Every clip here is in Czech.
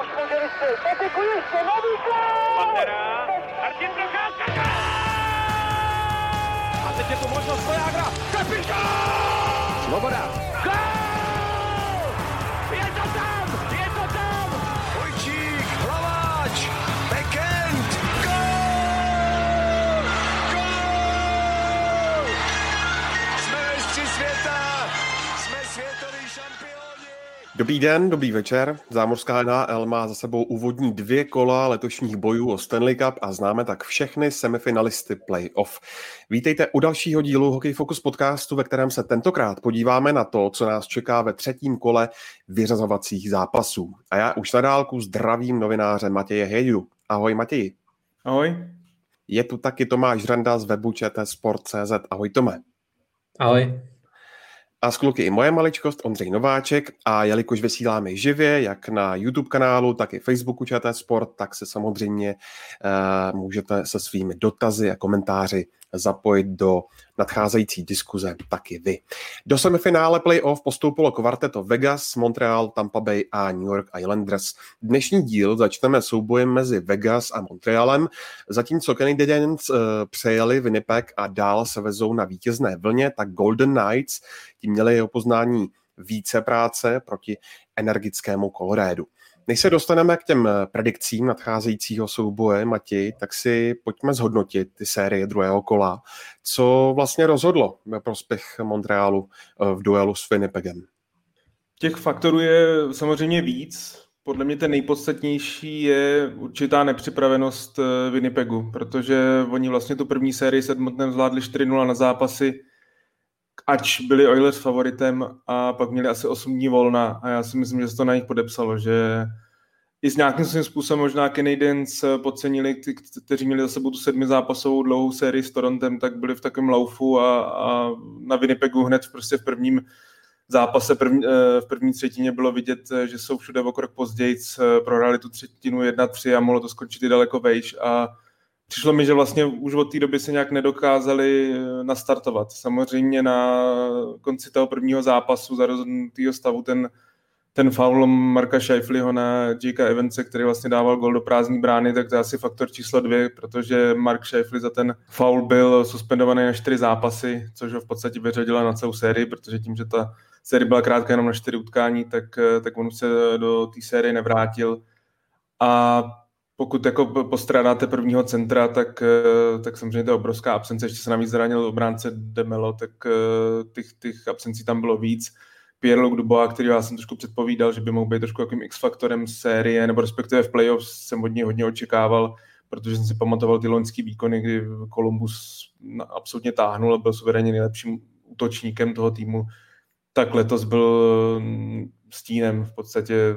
Už může vystřelit. Patiku ještě, nový gol! Pantera, Martin Procházka! A teď je tu možnost Vojágra. Kapitán! Svoboda. Dobrý den, dobrý večer. Zámořská NHL má za sebou úvodní dvě kola letošních bojů o Stanley Cup a známe tak všechny semifinalisty playoff. Vítejte u dalšího dílu Hockey Focus podcastu, ve kterém se tentokrát podíváme na to, co nás čeká ve třetím kole vyřazovacích zápasů. A já už na dálku zdravím novináře Matěje Heju. Ahoj Matěji. Ahoj. Je tu taky Tomáš Randa z webu Sport.cz. Ahoj Tome. Ahoj. A z kluky i moje maličkost Ondřej Nováček. A jelikož vysíláme živě, jak na YouTube kanálu, tak i Facebooku ČT Sport, tak se samozřejmě uh, můžete se svými dotazy a komentáři zapojit do nadcházející diskuze taky vy. Do semifinále playoff postoupilo kvarteto Vegas, Montreal, Tampa Bay a New York Islanders. Dnešní díl začneme soubojem mezi Vegas a Montrealem, zatímco Canadiens uh, přejeli Winnipeg a dál se vezou na vítězné vlně, tak Golden Knights tím měli jeho poznání více práce proti energickému Colorédu. Než se dostaneme k těm predikcím nadcházejícího souboje, Mati, tak si pojďme zhodnotit ty série druhého kola. Co vlastně rozhodlo ve prospěch Montrealu v duelu s Winnipegem? Těch faktorů je samozřejmě víc. Podle mě ten nejpodstatnější je určitá nepřipravenost Winnipegu, protože oni vlastně tu první sérii s Edmontonem zvládli 4-0 na zápasy, ač byli Oilers favoritem a pak měli asi 8 dní volna a já si myslím, že se to na nich podepsalo, že i s nějakým svým způsobem možná Canadiens podcenili, ty, kteří měli za sebou tu sedmi zápasovou dlouhou sérii s Torontem, tak byli v takovém laufu a, a na Winnipegu hned prostě v prvním zápase první, v první třetině bylo vidět, že jsou všude o krok později, prohráli tu třetinu 1-3 a mohlo to skončit i daleko vejš a přišlo mi, že vlastně už od té doby se nějak nedokázali nastartovat. Samozřejmě na konci toho prvního zápasu za rozhodnutého stavu ten, ten foul Marka Scheifliho na Jakea Evance, který vlastně dával gol do prázdní brány, tak to je asi faktor číslo dvě, protože Mark Scheifli za ten foul byl suspendovaný na čtyři zápasy, což ho v podstatě vyřadila na celou sérii, protože tím, že ta série byla krátká jenom na čtyři utkání, tak, tak on se do té série nevrátil. A pokud jako postrádáte prvního centra, tak, tak samozřejmě to je obrovská absence. Ještě se navíc zranil obránce Demelo, tak těch, těch absencí tam bylo víc. Pierre-Luc Dubois, který já jsem trošku předpovídal, že by mohl být trošku jakým X-faktorem série, nebo respektive v playoffs jsem od něj hodně očekával, protože jsem si pamatoval ty loňský výkony, kdy Columbus absolutně táhnul a byl suverénně nejlepším útočníkem toho týmu. Tak letos byl stínem v podstatě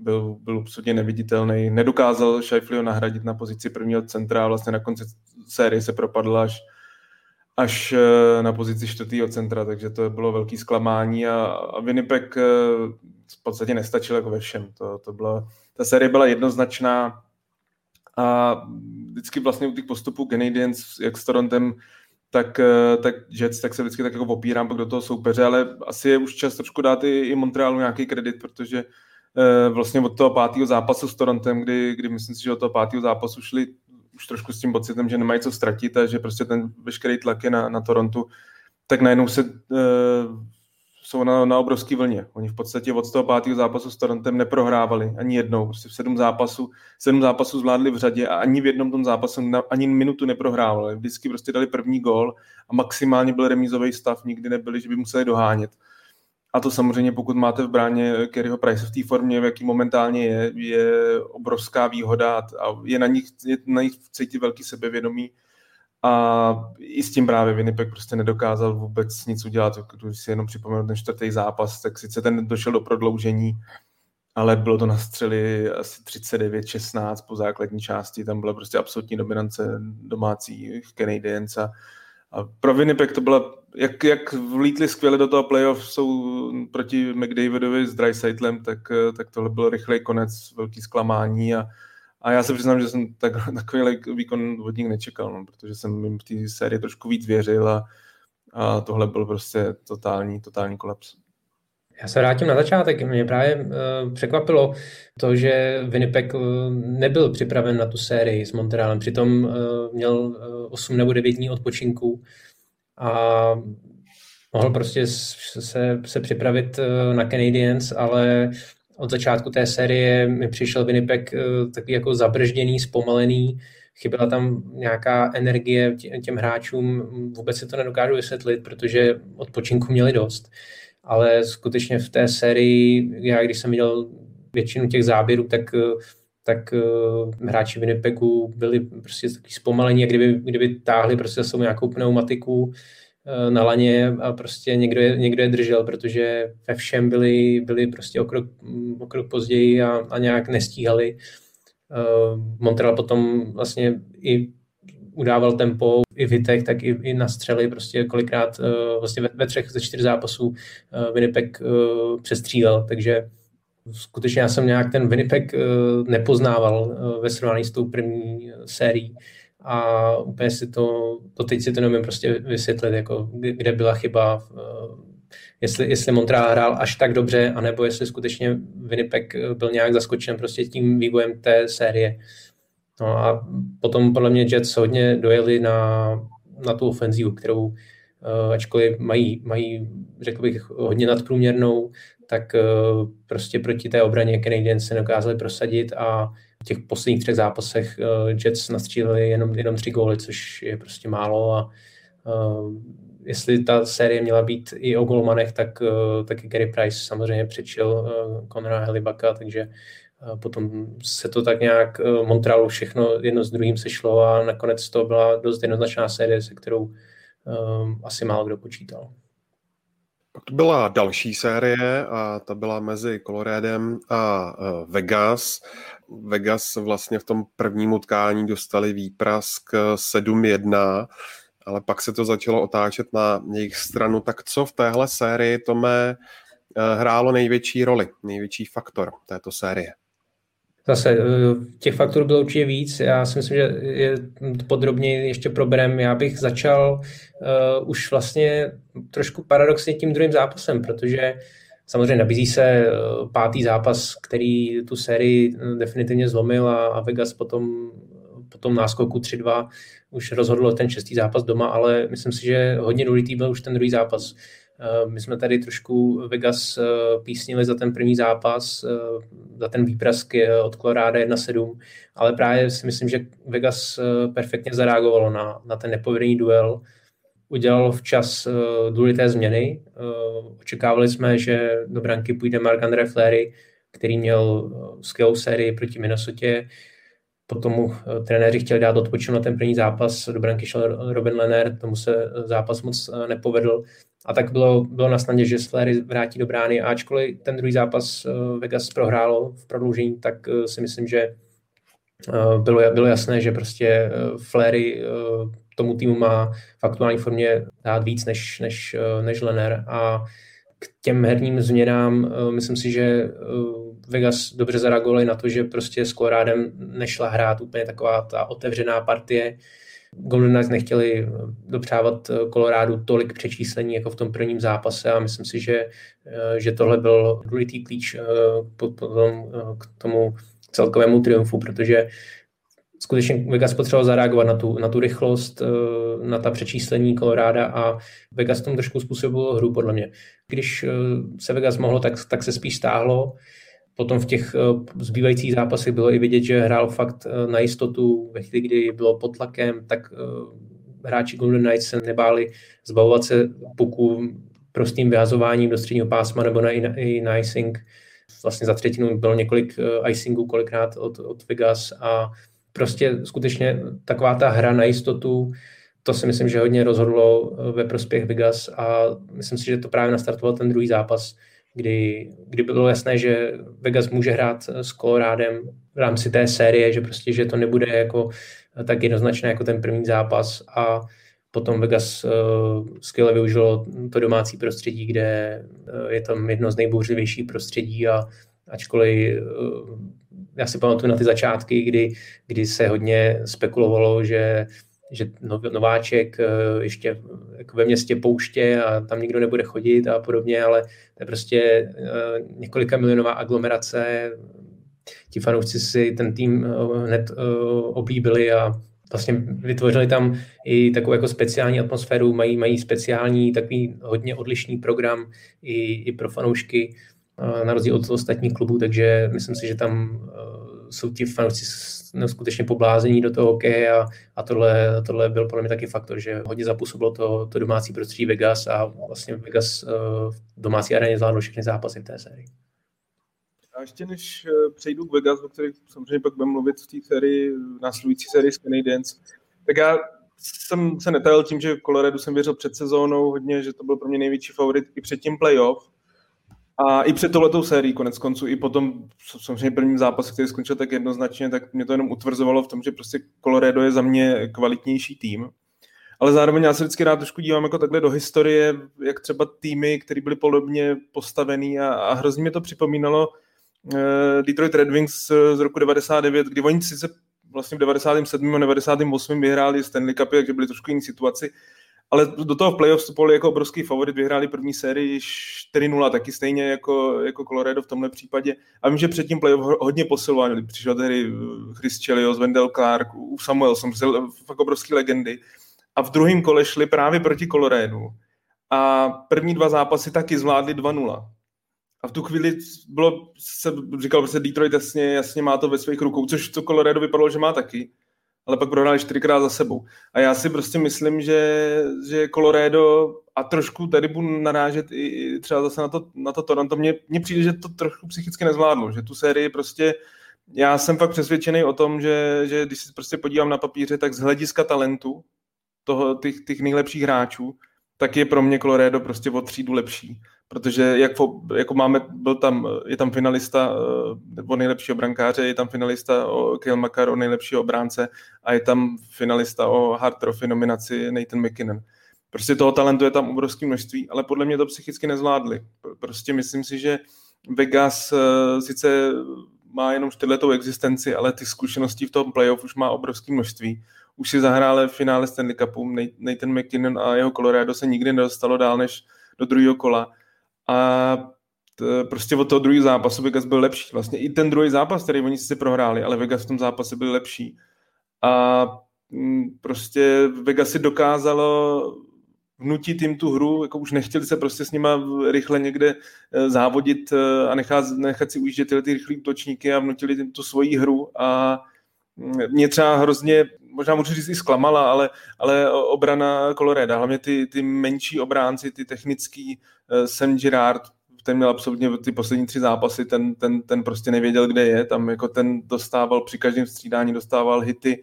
byl, byl absolutně neviditelný. Nedokázal Scheifliho nahradit na pozici prvního centra a vlastně na konci série se propadl až, až eh, na pozici čtvrtého centra, takže to bylo velký zklamání a, a Winnipeg eh, v podstatě nestačil jako ve všem. To, to byla, ta série byla jednoznačná a vždycky vlastně u těch postupů Canadiens, jak s Torontem, tak, eh, tak Jets, tak se vždycky tak jako opírám pak do toho soupeře, ale asi je už čas trošku dát i, i Montrealu nějaký kredit, protože vlastně od toho pátého zápasu s Torontem, kdy, kdy myslím si, že od toho pátého zápasu šli už trošku s tím pocitem, že nemají co ztratit a že prostě ten veškerý tlak je na, na Torontu, tak najednou se uh, jsou na, na obrovský vlně. Oni v podstatě od toho pátého zápasu s Torontem neprohrávali ani jednou. Prostě v sedm zápasů, sedm zápasů zvládli v řadě a ani v jednom tom zápasu na, ani minutu neprohrávali. Vždycky prostě dali první gól a maximálně byl remízový stav, nikdy nebyli, že by museli dohánět. A to samozřejmě, pokud máte v bráně Kerryho Price v té formě, v jaký momentálně je, je obrovská výhoda a je na nich, je na nich cítit velký sebevědomí. A i s tím právě Winnipeg prostě nedokázal vůbec nic udělat. Když si jenom připomenu ten čtvrtý zápas, tak sice ten došel do prodloužení, ale bylo to na střely asi 39-16 po základní části. Tam byla prostě absolutní dominance domácí Canadiens a a pro Winnipeg to byla, jak, jak vlítli skvěle do toho playoff, jsou proti McDavidovi s Dreisaitlem, tak, tak tohle byl rychlej konec, velký zklamání a, a já se přiznám, že jsem tak, takový výkon od nich nečekal, no, protože jsem jim v té sérii trošku víc věřil a, a tohle byl prostě totální, totální kolaps. Já se vrátím na začátek. Mě právě uh, překvapilo to, že Winnipeg uh, nebyl připraven na tu sérii s Montrealem. Přitom uh, měl uh, 8 nebo 9 dní odpočinku a mohl prostě se, se připravit uh, na Canadiens, ale od začátku té série mi přišel Winnipeg uh, takový jako zabržděný, zpomalený, chyběla tam nějaká energie těm hráčům, vůbec si to nedokážu vysvětlit, protože odpočinku měli dost ale skutečně v té sérii, já když jsem viděl většinu těch záběrů, tak tak uh, hráči Winnipegu byli prostě takový zpomalení, kdyby, kdyby táhli prostě za nějakou pneumatiku uh, na laně a prostě někdo je, někdo je držel, protože ve všem byli, byli prostě o krok, o krok později a, a nějak nestíhali. Uh, Montreal potom vlastně i udával tempo i Vitek, tak i, i na střely. Prostě kolikrát uh, vlastně ve, ve třech ze čtyř zápasů uh, Winnipeg uh, přestřílel, takže skutečně já jsem nějak ten Winnipeg uh, nepoznával uh, ve srovnání s tou první sérií. A úplně si to, to teď si to nemůžu prostě vysvětlit, jako kde byla chyba, uh, jestli, jestli Montreal hrál až tak dobře, anebo jestli skutečně Winnipeg byl nějak zaskočen prostě tím vývojem té série. Uh, No a potom podle mě Jets hodně dojeli na, na tu ofenzívu, kterou uh, ačkoliv mají, mají, řekl bych, hodně nadprůměrnou, tak uh, prostě proti té obraně Canadiens se dokázali prosadit a v těch posledních třech zápasech uh, Jets nastříleli jenom, jenom tři góly, což je prostě málo a jestli ta série měla být i o golmanech, tak, taky Gary Price samozřejmě přečil Conora Helibaka, takže potom se to tak nějak eh, Montrealu všechno jedno s druhým sešlo a nakonec to byla dost jednoznačná série, se kterou um, asi málo kdo počítal. Pak to byla další série a ta byla mezi Coloradem a uh, Vegas. Vegas vlastně v tom prvním utkání dostali výprask 7-1, ale pak se to začalo otáčet na jejich stranu. Tak co v téhle sérii, Tome, hrálo největší roli, největší faktor této série? Zase eh, těch faktorů bylo určitě víc. Já si myslím, že je podrobněji ještě proberem. Já bych začal uh, už vlastně trošku paradoxně tím druhým zápasem, protože samozřejmě nabízí se uh, pátý zápas, který tu sérii definitivně zlomil a, a Vegas potom po tom náskoku 3-2 už rozhodl ten šestý zápas doma, ale myslím si, že hodně důležitý byl už ten druhý zápas. Eh, my jsme tady trošku Vegas eh, písnili za ten první zápas, eh, za ten výprask od Colorado 1-7, ale právě si myslím, že Vegas perfektně zareagovalo na, na ten nepovedený duel. Udělal včas důležité změny. Očekávali jsme, že do branky půjde Marc-André Fleury, který měl skvělou sérii proti Minnesotě. Potom mu trenéři chtěli dát odpočinout na ten první zápas. Do branky šel Robin Lenner, tomu se zápas moc nepovedl. A tak bylo, bylo na snadě, že Flair vrátí do brány. A ačkoliv ten druhý zápas eh, Vegas prohrálo v prodloužení, tak eh, si myslím, že eh, bylo, bylo jasné, že prostě Flery tomu týmu má v aktuální formě dát víc než, než, než Lenner. A k těm herním změnám myslím si, že Vegas dobře zareagovali na to, že prostě s Colorádem nešla hrát úplně taková ta otevřená partie, Golden Knights nechtěli dopřávat Kolorádu tolik přečíslení jako v tom prvním zápase a myslím si, že, eh, že tohle byl důležitý klíč eh, potom eh, k tomu celkovému triumfu, protože skutečně Vegas potřeboval zareagovat na tu, na tu rychlost, na ta přečíslení Koloráda a Vegas tomu trošku způsobilo hru, podle mě. Když se Vegas mohlo, tak, tak se spíš stáhlo Potom v těch eh, zbývajících zápasech bylo i vidět, že hrál fakt eh, na jistotu. Ve chvíli, kdy bylo pod tlakem, tak eh, hráči Golden Knights se nebáli zbavovat se puků prostým vyhazováním do středního pásma nebo na, i na icing. Vlastně za třetinu bylo několik icingů kolikrát od, od Vegas a prostě skutečně taková ta hra na jistotu, to si myslím, že hodně rozhodlo ve prospěch Vegas a myslím si, že to právě nastartoval ten druhý zápas, kdy, kdy bylo jasné, že Vegas může hrát s Colorádem v rámci té série, že prostě, že to nebude jako tak jednoznačné jako ten první zápas a potom Vegas uh, skvěle využilo to domácí prostředí, kde uh, je tam jedno z nejbouřlivějších prostředí a ačkoliv uh, já si pamatuju na ty začátky, kdy, kdy se hodně spekulovalo, že že nováček ještě jako ve městě pouště a tam nikdo nebude chodit a podobně, ale to je prostě několika milionová aglomerace, ti fanoušci si ten tým hned oblíbili a vlastně vytvořili tam i takovou jako speciální atmosféru, mají, mají speciální takový hodně odlišný program i, i pro fanoušky, na rozdíl od ostatních klubů, takže myslím si, že tam jsou ti fanoušci neskutečně poblázení do toho hokeje a, a tohle, tohle byl podle mě taky faktor, že hodně zapůsobilo to, to domácí prostředí Vegas a vlastně Vegas v domácí aréně zvládlo všechny zápasy v té sérii. A ještě než eh, přejdu k Vegas, o kterých samozřejmě pak budeme mluvit v té sérii, následující sérii s Canadiens, tak já jsem se netajil tím, že Colorado jsem věřil před sezónou hodně, že to byl pro mě největší favorit i před tím playoff. A i před tohletou sérií konec konců, i potom samozřejmě prvním zápase, který skončil tak jednoznačně, tak mě to jenom utvrzovalo v tom, že prostě Colorado je za mě kvalitnější tým. Ale zároveň já se vždycky rád trošku dívám jako takhle do historie, jak třeba týmy, které byly podobně postavený a, a hrozně mě to připomínalo Eh, Detroit Red Wings z roku 99, kdy oni sice vlastně v 97. a 98. vyhráli Stanley Cup, takže byli trošku jiný situaci, ale do toho v playoff vstupovali jako obrovský favorit, vyhráli první sérii 4-0, taky stejně jako, jako Colorado v tomhle případě. A vím, že předtím playoff hodně posilovali. Přišel tehdy eh, Chris Chelios, Wendell Clark, Samuelson, fakt obrovský legendy. A v druhém kole šli právě proti Colorado. A první dva zápasy taky zvládli 2-0. A v tu chvíli bylo, se říkal prostě Detroit jasně, jasně má to ve svých rukou, což to Colorado vypadalo, že má taky. Ale pak prohráli čtyřikrát za sebou. A já si prostě myslím, že, že Colorado a trošku tady budu narážet i třeba zase na to, na to Toronto. Mně, mně přijde, že to trošku psychicky nezvládlo, že tu sérii prostě já jsem fakt přesvědčený o tom, že, že když si prostě podívám na papíře, tak z hlediska talentu toho, těch, těch nejlepších hráčů, tak je pro mě Colorado prostě o třídu lepší protože jak jako máme, byl tam, je tam finalista eh, o nejlepšího brankáře, je tam finalista o Kyle Makar o nejlepšího obránce a je tam finalista o Hard Trophy nominaci Nathan McKinnon. Prostě toho talentu je tam obrovské množství, ale podle mě to psychicky nezvládli. Prostě myslím si, že Vegas eh, sice má jenom čtyřletou existenci, ale ty zkušenosti v tom playoff už má obrovské množství. Už si zahráli v finále Stanley Cupu, Nathan McKinnon a jeho Colorado se nikdy nedostalo dál než do druhého kola a t, prostě od toho druhého zápasu Vegas byl lepší. Vlastně i ten druhý zápas, který oni si prohráli, ale Vegas v tom zápase byl lepší. A mm, prostě Vegas si dokázalo vnutit jim tu hru, jako už nechtěli se prostě s nima rychle někde e, závodit e, a nechat, nechat si ujíždět tyhle ty rychlé útočníky a vnutili jim tu svoji hru a mm, mě třeba hrozně možná můžu říct i zklamala, ale, ale obrana Coloreda, hlavně ty, ty menší obránci, ty technický, uh, Sam Girard, ten měl absolutně ty poslední tři zápasy, ten, ten, ten prostě nevěděl, kde je, tam jako ten dostával při každém střídání, dostával hity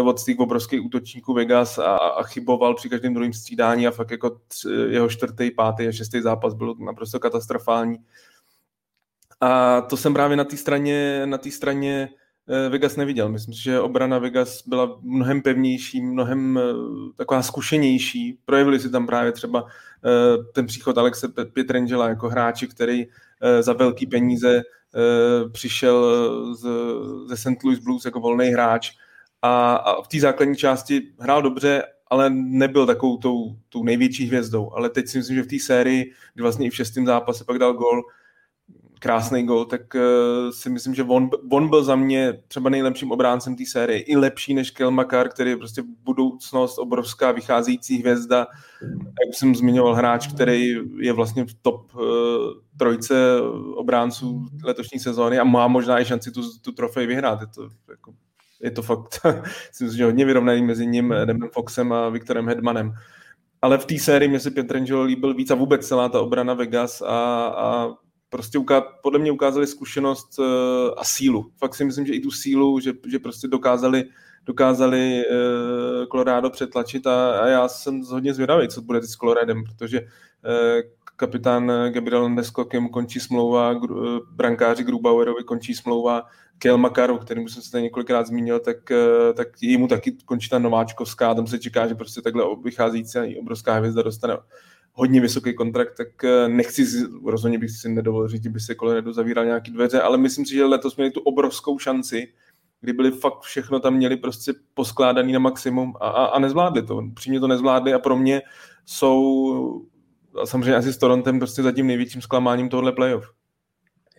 uh, od těch obrovských útočníků Vegas a, a chyboval při každém druhém střídání a fakt jako tři, jeho čtvrtý, pátý a šestý zápas byl naprosto katastrofální. A to jsem právě na té straně, na té straně Eh, Vegas neviděl. Myslím si, že obrana Vegas byla mnohem pevnější, mnohem eh, taková zkušenější. Projevili si tam právě třeba eh, ten příchod Alexe Pietrangela jako hráči, který za velký peníze přišel z, ze St. Louis Blues jako volný hráč a, a v té základní části hrál dobře, ale nebyl takovou tou, tou největší hvězdou. Ale teď si myslím, že v té sérii, kdy vlastně i v šestém zápase pak dal gol, krásný gol, tak uh, si myslím, že on, on byl za mě třeba nejlepším obráncem té série. I lepší než Kel Makar, který je prostě budoucnost obrovská vycházející hvězda. Jak jsem zmiňoval, hráč, který je vlastně v top uh, trojce obránců letošní sezóny a má možná i šanci tu, tu trofej vyhrát. Je to, jako, je to fakt, si myslím, že hodně vyrovnaný mezi ním, Demem Foxem a Viktorem Hedmanem. Ale v té sérii mě se Pietrangelo líbil víc a vůbec celá ta obrana Vegas a, a prostě uká, podle mě ukázali zkušenost uh, a sílu. Fakt si myslím, že i tu sílu, že, že prostě dokázali, dokázali uh, Colorado přetlačit a, a já jsem hodně zvědavý, co bude s Coloradem, protože uh, kapitán Gabriel Neskokem končí smlouva, brankáři Grubauerovi končí smlouva, Kel Makaru, kterým jsem se tady několikrát zmínil, tak, tak jemu taky končí ta nováčkovská, tam se čeká, že prostě takhle vycházející obrovská hvězda dostane hodně vysoký kontrakt, tak eh, nechci, rozhodně bych si nedovolil říct, by se Colorado zavíral nějaký dveře, ale myslím si, že letos měli tu obrovskou šanci kdy byli fakt všechno tam měli prostě poskládaný na maximum a, a, a nezvládli to. Přímě to nezvládli a pro mě jsou a samozřejmě asi s Torontem prostě zatím největším zklamáním tohohle playoff.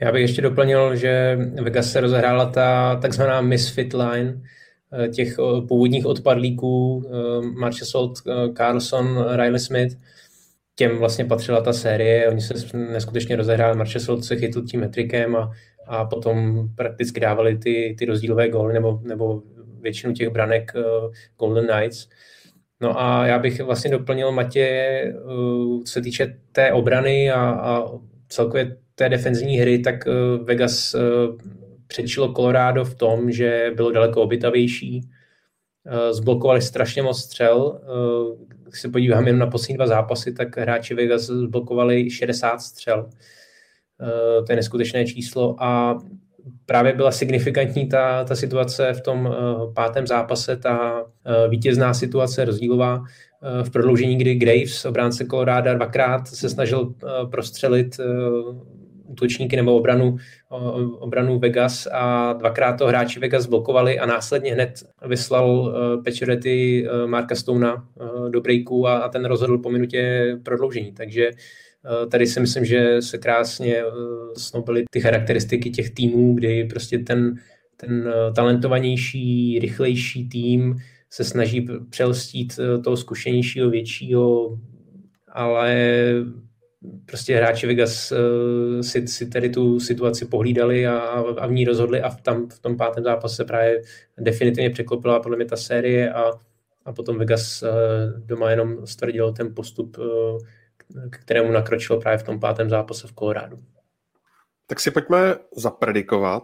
Já bych ještě doplnil, že Vegas se rozehrála ta takzvaná misfit line eh, těch eh, původních odpadlíků Marcia Salt, Carlson, Riley Smith. Těm vlastně patřila ta série, oni se neskutečně rozehráli, Marcia Salt se chytl tím metrikem a, a potom prakticky dávali ty, ty rozdílové góly nebo, nebo většinu těch branek Golden Knights. No a já bych vlastně doplnil Matě, co se týče té obrany a, a celkově té defenzivní hry, tak eh, Vegas eh, předčilo Colorado v tom, že bylo daleko obytavější, eh, zblokovali strašně moc střel. Když se podívám jen na poslední dva zápasy, tak hráči Vegas zblokovali 60 střel. To je neskutečné číslo a právě byla signifikantní ta, ta situace v tom pátém zápase, ta vítězná situace rozdílová v prodloužení, kdy Graves, obránce Colorado, dvakrát se snažil prostřelit útočníky nebo obranu, obranu Vegas a dvakrát to hráči Vegas blokovali a následně hned vyslal uh, Pečorety uh, Marka Stouna uh, do breaku a, a ten rozhodl po minutě prodloužení. Takže Tady si myslím, že se krásně snobily ty charakteristiky těch týmů, kdy prostě ten, ten talentovanější, rychlejší tým se snaží přelstít toho zkušenějšího, většího, ale prostě hráči Vegas uh, si, si tady tu situaci pohlídali a, a v ní rozhodli a v, tam v tom pátém zápase právě definitivně překlopila podle mě ta série a, a potom Vegas uh, doma jenom stvrdil ten postup, uh, k kterému nakročilo právě v tom pátém zápase v Coloradu. Tak si pojďme zapredikovat.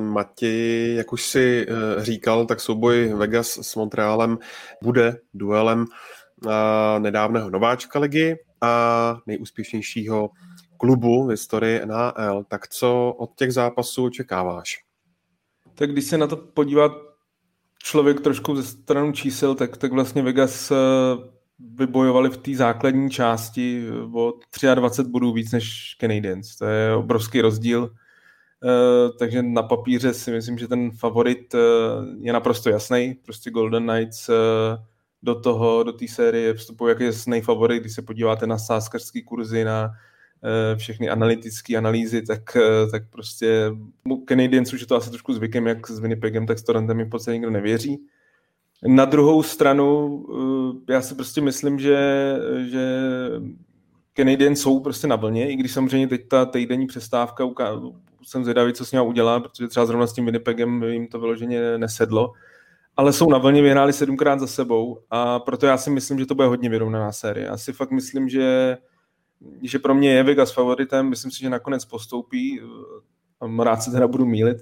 Mati, jak už si říkal, tak souboj Vegas s Montrealem bude duelem nedávného nováčka ligy a nejúspěšnějšího klubu v historii NHL. Tak co od těch zápasů očekáváš? Tak když se na to podívá člověk trošku ze stranu čísel, tak, tak vlastně Vegas eh, vybojovali v té základní části o 23 bodů víc než Canadiens. To je obrovský rozdíl. Uh, takže na papíře si myslím, že ten favorit je naprosto jasný. Prostě Golden Knights do toho, do té série vstupují jak jasný favorit, když se podíváte na sáskarský kurzy, na eh, všechny analytické analýzy, tak, eh, tak prostě Canadiens už je to asi trošku zvykem, jak s Winnipegem, tak s Torentem mi v podstatě nikdo nevěří. Na druhou stranu, eh, já si prostě myslím, že, že Canadiens jsou prostě na vlně, i když samozřejmě teď ta týdenní přestávka, jsem zvědavý, co s ním udělá, protože třeba zrovna s tím Winnipegem jim to vyloženě nesedlo ale jsou na vlně, vyhráli sedmkrát za sebou a proto já si myslím, že to bude hodně vyrovnaná série. Já si fakt myslím, že, že pro mě je Vegas favoritem, myslím si, že nakonec postoupí, rád se teda budu mílit,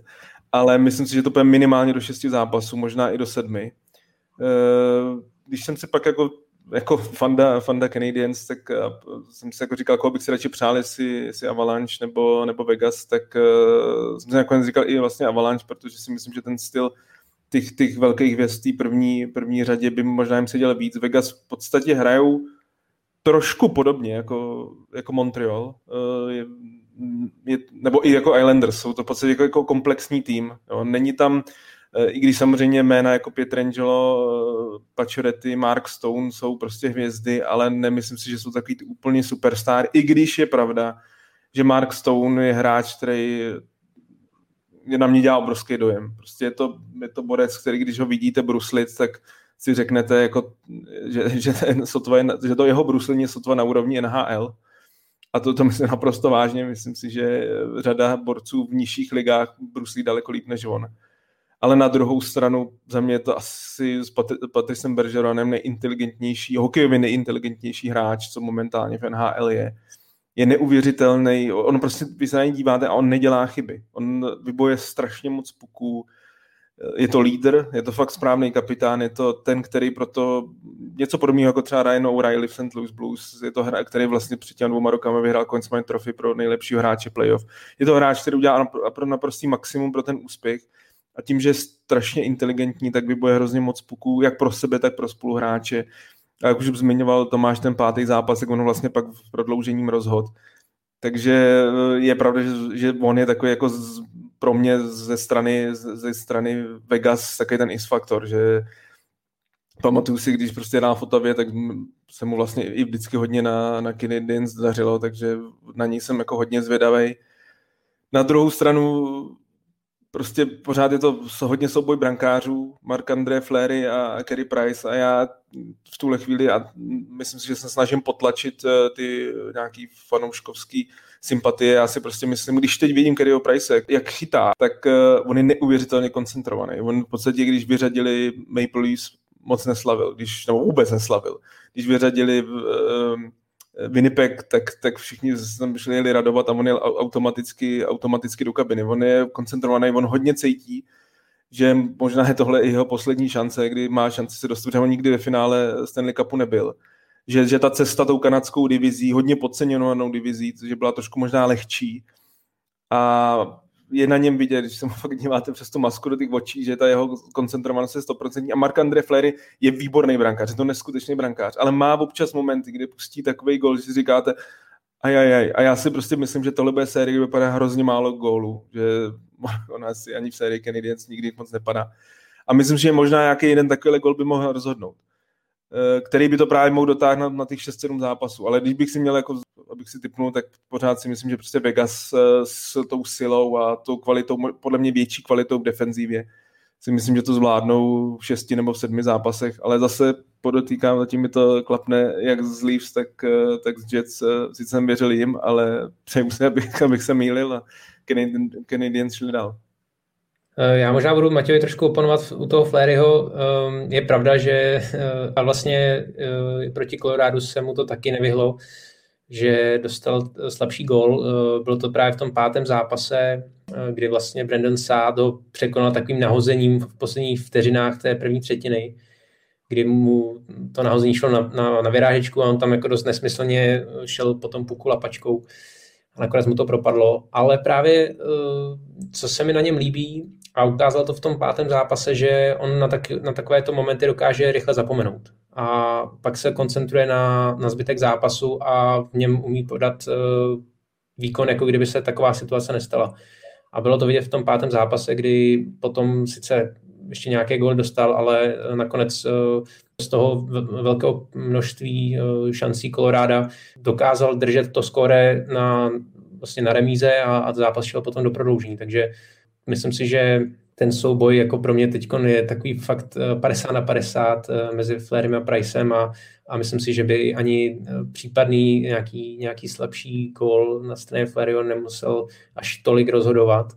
ale myslím si, že to bude minimálně do šesti zápasů, možná i do sedmi. Eh, když jsem si pak jako jako fanda, fanda Canadiens, tak jsem si jako říkal, koho bych si radši přál, jestli, jestli Avalanche nebo, nebo Vegas, tak jsem si nakonec říkal i vlastně Avalanche, protože si myslím, že ten styl těch, těch velkých hvězd té první, první řadě by možná jim seděl víc. Vegas v podstatě hrajou trošku podobně jako, jako Montreal, eh, je, je, nebo i jako Islanders, jsou to v podstatě jako, jako komplexní tým. Jo. Není tam, eh, i když samozřejmě jména jako Pietrangelo, eh, Pacioretty, Mark Stone jsou prostě hvězdy, ale nemyslím si, že jsou takový úplně superstar, i když je pravda, že Mark Stone je hráč, který na mě dělá obrovský dojem. Prostě je to, je to borec, který když ho vidíte bruslit, tak si řeknete, jako, že, že, ten sotva je, že to jeho bruslení je sotva na úrovni NHL. A to, to myslím naprosto vážně. Myslím si, že řada borců v nižších ligách bruslí daleko líp než on. Ale na druhou stranu za mě je to asi s Pat- Patricem Bergeronem nejinteligentnější, hokejově nejinteligentnější hráč, co momentálně v NHL je je neuvěřitelný. On prostě, vy se na něj díváte a on nedělá chyby. On vyboje strašně moc puků. Je to lídr, je to fakt správný kapitán, je to ten, který proto něco podobného jako třeba Ryan O'Reilly v St. Louis Blues, je to hráč, který vlastně před těmi dvouma rokama vyhrál Consmine Trophy pro nejlepšího hráče playoff. Je to hráč, který udělá naprostý maximum pro ten úspěch a tím, že je strašně inteligentní, tak vyboje hrozně moc puků, jak pro sebe, tak pro spoluhráče a jak už zmiňoval Tomáš ten pátý zápas, jak on vlastně pak v prodloužením rozhod. Takže eh, je pravda, že, že on je takový jako z, pro mě ze strany, ze strany Vegas takový ten X-faktor, že pamatuju si, když prostě hrál v Otavě, tak se mu vlastně i vždycky hodně na, na Canadiens dařilo, takže na něj jsem jako hodně zvědavý. Na druhou stranu prostě pořád je to hodně souboj brankářů, Mark André Flery a Kerry Price a já v tuhle chvíli a myslím si, že se snažím potlačit eh, ty nějaký fanouškovský sympatie. Já si prostě myslím, když teď vidím Kerryho Price, jak chytá, tak uh, on je neuvěřitelně koncentrovaný. On v podstatě, když vyřadili Maple Leafs, moc neslavil, když, nebo vůbec neslavil. Když vyřadili uh, Winnipeg, tak, tak všichni se tam šli jeli radovat a on jel automaticky, automaticky do kabiny. On je koncentrovaný, on hodně cítí, že možná je tohle i jeho poslední šance, kdy má šanci se dostat, že on nikdy ve finále Stanley Cupu nebyl. Že, že ta cesta tou kanadskou divizí, hodně podceněnou divizí, že byla trošku možná lehčí. A je na něm vidět, když se mu fakt díváte přes tu masku do těch očí, že ta jeho koncentrovanost je 100%. A Mark André Flery je výborný brankář, je to neskutečný brankář, ale má občas momenty, kdy pustí takový gol, že si říkáte, ajajaj. A já si prostě myslím, že tohle bude série, kde vypadá hrozně málo gólů, že ona asi ani v sérii Canadiens nikdy moc nepadá. A myslím, že možná nějaký jeden takový gol by mohl rozhodnout. Eh, který by to právě mohl dotáhnout na těch 6-7 zápasů. Ale když bych si měl, jako, abych si typnul, tak pořád si myslím, že prostě Vegas eh, s tou silou a tou kvalitou, podle mě větší kvalitou v defenzívě, si myslím, že to zvládnou v šesti nebo v sedmi zápasech, ale zase podotýkám, zatím mi to klapne jak z Leafs, tak, eh, tak z Jets. Sice jsem věřil jim, ale přeju se, abych, abych se mýlil a Canadiens šli dál. Eh, já možná budu Matějovi trošku oponovat u toho Fleryho. Ehm, je pravda, že eh, a vlastně eh, proti Coloradu se mu to taky nevyhlo, že dostal slabší gol. Bylo to právě v tom pátém zápase, kdy vlastně Brandon ho překonal takovým nahozením v posledních vteřinách té první třetiny, kdy mu to nahození šlo na, na, na vyrážečku a on tam jako dost nesmyslně šel potom puku lapačkou a nakonec mu to propadlo. Ale právě co se mi na něm líbí, a ukázal to v tom pátém zápase, že on na, tak, na takovéto momenty dokáže rychle zapomenout. A pak se koncentruje na, na zbytek zápasu a v něm umí podat uh, výkon, jako kdyby se taková situace nestala. A bylo to vidět v tom pátém zápase, kdy potom sice ještě nějaké gól dostal, ale nakonec uh, z toho velkého množství šancí Koloráda dokázal držet to skóre na, vlastně na remíze a, a zápas šel potom do prodloužení. Takže Myslím si, že ten souboj jako pro mě teď je takový fakt 50 eh, na 50 eh, mezi Flairem a Pricem a, a myslím si, že by ani eh, případný nějaký, nějaký slabší gól na straně Flairio nemusel až tolik rozhodovat.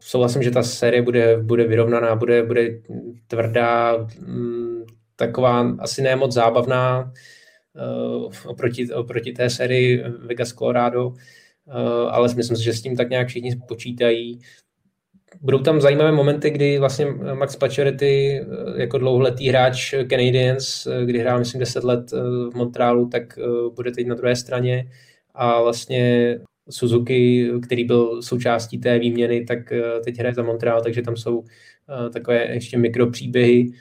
Souhlasím, že ta série bude, bude vyrovnaná, bude, bude tvrdá, mm, taková asi ne moc zábavná oproti, oproti té sérii Vegas Colorado, ale myslím si, že s tím tak nějak všichni počítají budou tam zajímavé momenty, kdy vlastně Max Pacioretty jako dlouholetý hráč Canadiens, kdy hrál myslím 10 let eh, v Montrealu, tak eh, bude teď na druhé straně a vlastně Suzuki, který byl součástí té výměny, tak eh, teď hraje za Montreal, takže tam jsou takové ještě mikropříběhy.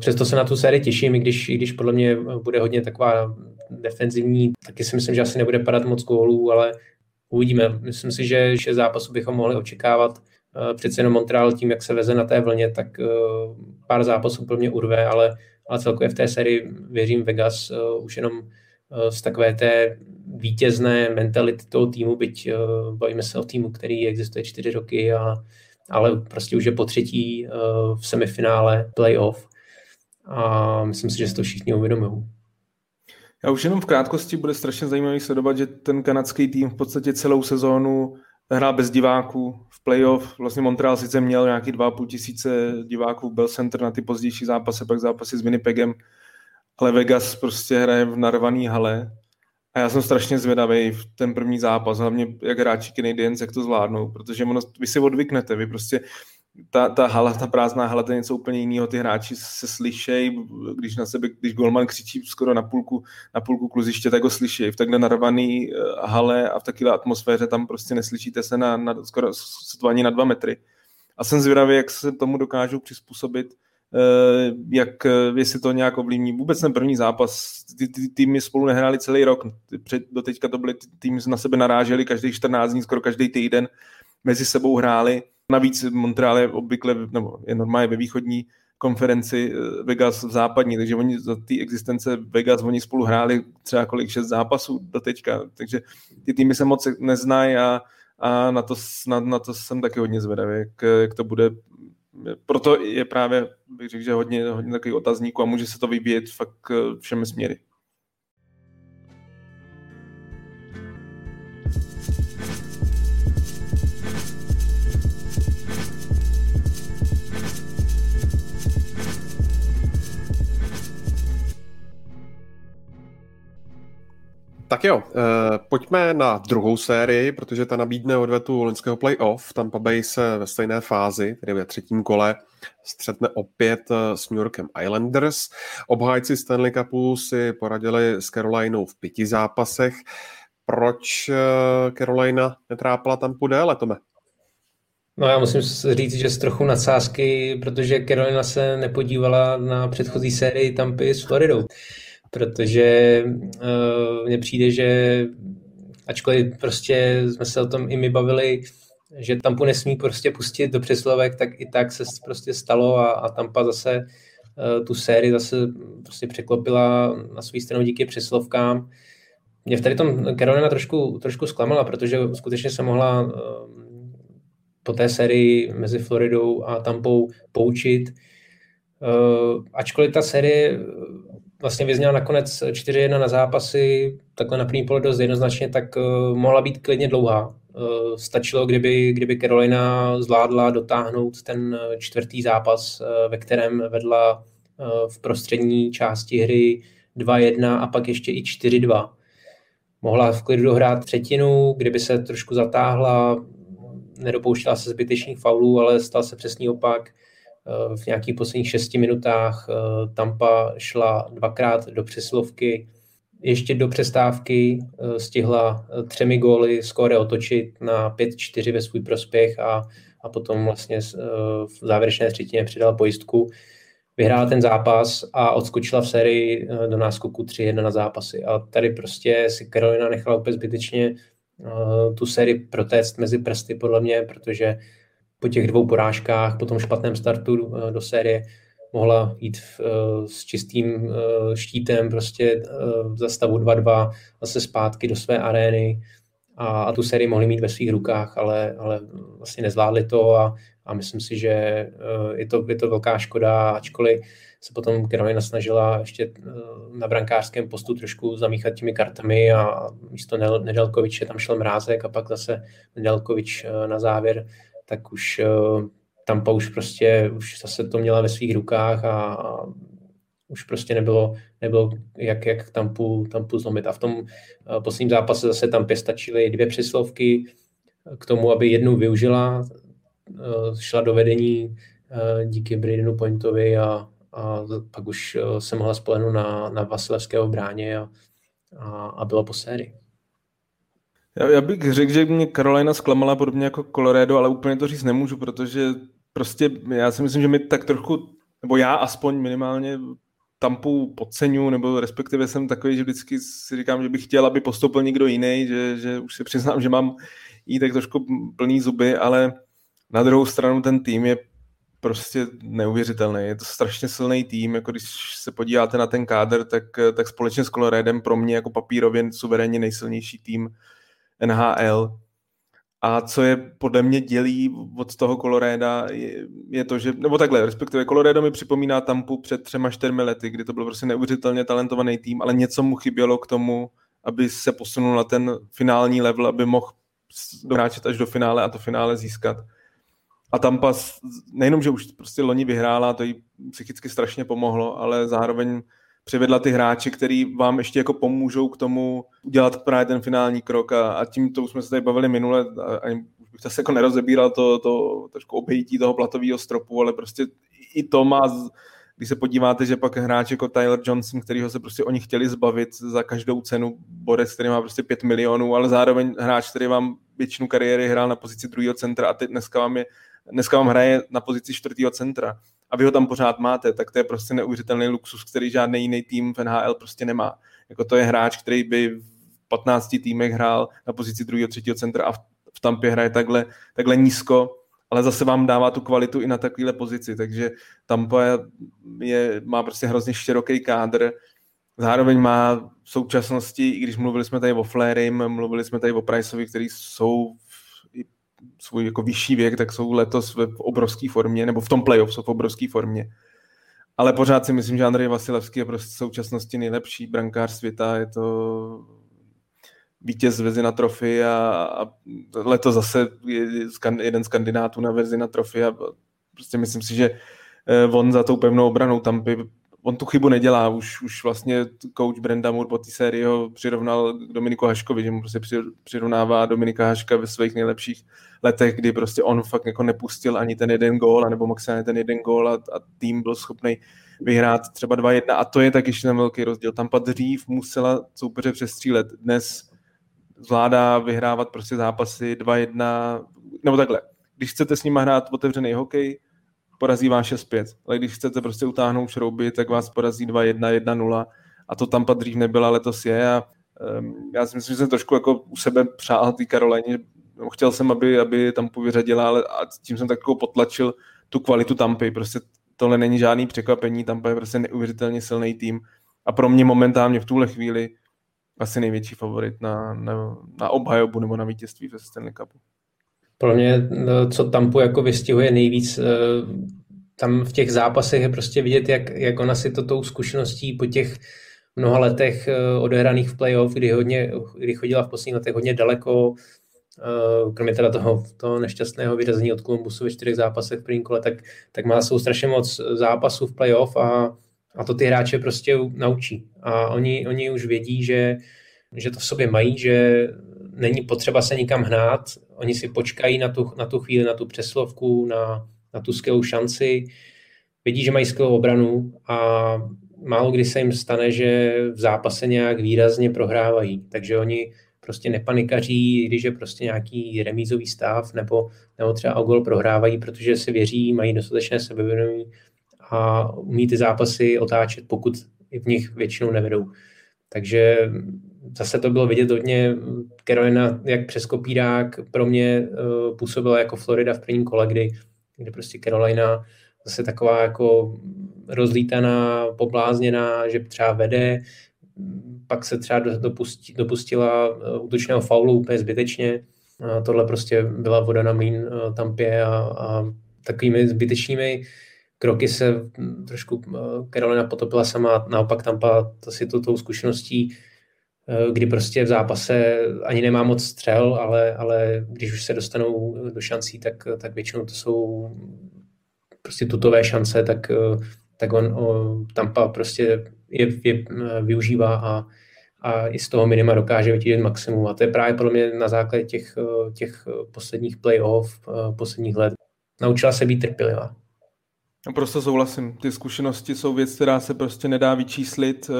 Přesto se na tu sérii těším, i když, i když podle mě bude hodně taková defenzivní, taky si myslím, že asi nebude padat moc gólů, ale uvidíme. Myslím si, že, že zápasu bychom mohli očekávat Eh, přece jenom Montreal tím, jak se veze na té vlně, tak eh, pár zápasů pro mě urve, ale, ale celkově v té sérii věřím Vegas eh, už jenom z takové té vítězné mentality toho týmu, byť bavíme se o týmu, který existuje čtyři roky, a, ale prostě už je po třetí v semifinále playoff a myslím si, že si to všichni uvědomují. Já už jenom v krátkosti bude strašně zajímavý sledovat, že ten kanadský tým v podstatě celou sezónu hrál bez diváků v playoff. Vlastně Montreal sice měl nějaký 2,5 tisíce diváků v Bell Center na ty pozdější zápasy, pak zápasy s Winnipegem, ale Vegas prostě hraje v narvaný hale a já jsem strašně zvědavý v ten první zápas, hlavně jak hráči Canadiens, jak to zvládnou, protože ono, vy si odvyknete, vy prostě ta, ta hala, ta prázdná hala, to je něco úplně jiného. Ty hráči se slyšejí, když na sebe, když golman křičí skoro na půlku, na půlku kluziště, tak ho slyšejí. V takhle narvaný eh, hale a v takové atmosféře tam prostě neslyšíte se na, na skoro to ani na dva metry. A jsem zvědavý, jak se tomu dokážou přizpůsobit, eh, jak, eh, jestli to nějak ovlivní. Vůbec ten první zápas, ty, ty týmy spolu nehráli celý rok. Před, do teďka to byly týmy na sebe naráželi každý 14 dní, skoro každý týden mezi sebou hráli. Navíc Montreal je obvykle, nebo je normálně ve východní konferenci eh, Vegas v západní, takže oni za té existence Vegas, oni spolu hráli třeba kolik, šest zápasů do teďka, takže ty týmy se moc neznají a, a na, to, na, na to jsem taky hodně zvědavý, jak, jak to bude. Proto je právě, bych řekl, že hodně, hodně takových otazníků a může se to vyvíjet fakt eh, všemi směry. Tak jo, eh, pojďme na druhou sérii, protože ta nabídne odvetu loňského playoff. Tampa Bay se ve stejné fázi, tedy ve třetím kole, střetne opět eh, s New Yorkem Islanders. Obhájci Stanley Cupu si poradili s Carolinou v pěti zápasech. Proč eh, Carolina netrápala tam déle, Tome? No já musím říct, že z trochu nadsázky, protože Carolina se nepodívala na předchozí sérii Tampy s Floridou protože uh, mně přijde, že ačkoliv prostě jsme se o tom i my bavili, že Tampu nesmí prostě pustit do přeslovek, tak i tak se prostě stalo a, a Tampa zase uh, tu sérii zase prostě překlopila na svou stranu díky přeslovkám. Mě v tady tom Carolina trošku, trošku zklamala, protože skutečně se mohla uh, po té sérii mezi Floridou a Tampou poučit. Uh, ačkoliv ta série vlastně vyzněla nakonec 4-1 na zápasy, takhle na první pole dost jednoznačně, tak uh, mohla být klidně dlouhá. Uh, stačilo, kdyby, kdyby Carolina zvládla dotáhnout ten čtvrtý zápas, uh, ve kterém vedla uh, v prostřední části hry 2-1 a pak ještě i 4-2. Mohla v klidu dohrát třetinu, kdyby se trošku zatáhla, nedopouštěla se zbytečných faulů, ale stal se přesný opak v nějakých posledních šesti minutách eh, Tampa šla dvakrát do přeslovky, ještě do přestávky eh, stihla eh, třemi góly skóre otočit na 5-4 ve svůj prospěch a, a potom vlastně v závěrečné třetině přidala pojistku. Vyhrála ten zápas a odskočila v sérii do náskoku 3-1 na zápasy. A tady prostě si Karolina nechala úplně zbytečně tu sérii protéct mezi prsty, podle mě, protože po těch dvou porážkách, po tom špatném startu eh, do série, mohla jít v, eh, s čistým eh, štítem prostě za stavu 2-2 zase zpátky do své arény. A, a tu sérii mohli mít ve svých rukách, ale, ale vlastně nezvládli to a, a myslím si, že je to, je to velká škoda, ačkoliv se potom Carolina snažila ještě na brankářském postu trošku zamíchat těmi kartami a místo Nedelkoviče tam šel Mrázek a pak zase Nedelkovič na závěr tak už uh, Tampa už prostě, už zase to měla ve svých rukách a, a už prostě nebylo, nebylo jak, jak Tampu, Tampu zlomit. A v tom uh, posledním zápase zase Tampě stačily dvě přeslovky k tomu, aby jednu využila, uh, šla do vedení díky Bradenu Pointovi a, a pak už se mohla spolehnout na, na Vasilevského bráně a, a, a bylo po sérii. Já, já bych řekl, že mě Carolina zklamala podobně jako Colorado, ale úplně to říct nemůžu, protože prostě já si myslím, že mi tak trochu, nebo já aspoň minimálně Tampu podceňu, nebo respektive jsem takový, že vždycky si říkám, že bych chtěl, aby postoupil někdo jiný, že, že už si přiznám, že mám jí tak trošku plný zuby, ale na druhou stranu ten tým je prostě neuvěřitelný. Je to strašně silný tým, jako když se podíváte na ten kádr, tak, tak společně s Coloradem pro mě jako papírově suverénně nejsilnější tým NHL. A co je podle mě dělí od toho Coloreda, je, je to, že, nebo takhle, respektive Colorado mi připomíná Tampu před třema, čtyřmi lety, kdy to byl prostě neuvěřitelně talentovaný tým, ale něco mu chybělo k tomu, aby se posunul na ten finální level, aby mohl dohráčet až do finále a to finále získat. A Tampa nejenom, že už prostě loni vyhrála, to jí psychicky strašně pomohlo, ale zároveň přivedla ty hráči, který vám ještě jako pomůžou k tomu udělat právě ten finální krok a, a tím to už jsme se tady bavili minule, a, a bych zase jako nerozebíral to, to trošku obejítí toho platového stropu, ale prostě i to má, když se podíváte, že pak hráč jako Tyler Johnson, kterýho se prostě oni chtěli zbavit za každou cenu, Borec, který má prostě 5 milionů, ale zároveň hráč, který vám většinu kariéry hrál na pozici druhého centra a teď dneska vám, je, dneska vám hraje na pozici čtvrtého centra a vy ho tam pořád máte, tak to je prostě neuvěřitelný luxus, který žádný jiný tým v NHL prostě nemá. Jako to je hráč, který by v 15 týmech hrál na pozici druhého, třetího centra a v Tampě hraje takhle, takhle nízko, ale zase vám dává tu kvalitu i na takovéhle pozici, takže Tampa je, má prostě hrozně široký kádr, zároveň má v současnosti, i když mluvili jsme tady o Flairym, mluvili jsme tady o Priceovi, který jsou svůj jako vyšší věk, tak jsou letos v obrovské formě, nebo v tom playoff jsou v obrovské formě. Ale pořád si myslím, že Andrej Vasilevský je prostě v současnosti nejlepší brankář světa, je to vítěz na trofy a, a letos zase je jeden z kandidátů na na trofy a prostě myslím si, že eh, on za tou pevnou obranou Tampy on tu chybu nedělá, už, už vlastně coach Brenda Moore po té sérii ho přirovnal k Dominiku Haškovi, že mu prostě přirovnává Dominika Haška ve svých nejlepších letech, kdy prostě on fakt jako nepustil ani ten jeden gól, anebo maximálně ten jeden gól a, a tým byl schopný vyhrát třeba 2-1 a to je tak ještě ten velký rozdíl. Tam dřív musela soupeře přestřílet, dnes zvládá vyhrávat prostě zápasy 2-1, nebo takhle. Když chcete s nimi hrát otevřený hokej, porazí vás 6-5. Ale když chcete prostě utáhnout šrouby, tak vás porazí 2-1, 1-0 a to tam dřív nebyla, letos je a um, já si myslím, že jsem trošku jako u sebe přál té Karolajně, chtěl jsem, aby, aby tam vyřadila, ale a tím jsem tak jako potlačil tu kvalitu Tampy. Prostě tohle není žádný překvapení, Tampa je prostě neuvěřitelně silný tým a pro mě momentálně v tuhle chvíli asi největší favorit na, na, na obhajobu nebo na vítězství ve Stanley Cupu. Pro mě, no, co Tampu jako vystihuje nejvíc, eh, tam v těch zápasech je prostě vidět, jak, jak ona si to tou zkušeností po těch mnoha letech eh, odehraných v playoff, kdy, hodně, kdy chodila v posledních letech hodně daleko, eh, kromě teda toho, toho nešťastného vyrazení od Kolumbusu ve čtyřech zápasech v prvním kole, tak, tak má jsou strašně moc zápasů v playoff a, a to ty hráče prostě naučí. A oni, oni už vědí, že, že to v sobě mají, že není potřeba se nikam hnát, oni si počkají na tu, na tu chvíli, na tu přeslovku, na, na tu skvělou šanci, vidí, že mají skvělou obranu a málo kdy se jim stane, že v zápase nějak výrazně prohrávají, takže oni prostě nepanikaří, když je prostě nějaký remízový stav nebo, nebo třeba o gol prohrávají, protože si věří, mají dostatečné sebevědomí a umí ty zápasy otáčet, pokud v nich většinou nevedou. Takže zase to bylo vidět hodně. Carolina, jak přes kopírák, pro mě uh, působila jako Florida v prvním kole, kdy, kdy prostě Carolina zase taková jako rozlítaná, poblázněná, že třeba vede, pak se třeba dopustí, dopustila uh, útočného faulu úplně zbytečně. Uh, tohle prostě byla voda na mlín uh, Tampě a, a takovými zbytečnými kroky se trošku Carolina potopila sama, naopak Tampa to si to tou zkušeností Eh, kdy prostě v zápase ani nemá moc střel, ale, ale když už se dostanou do šancí, tak, tak většinou to jsou prostě tutové šance, tak, eh, tak on o, Tampa prostě je, je eh, využívá a, a i z toho minima dokáže vytěžit maximum. A to je právě podle mě na základě těch, těch posledních playoff, posledních let. Naučila se být trpělivá. Prostě souhlasím. Ty zkušenosti jsou věc, která se prostě nedá vyčíslit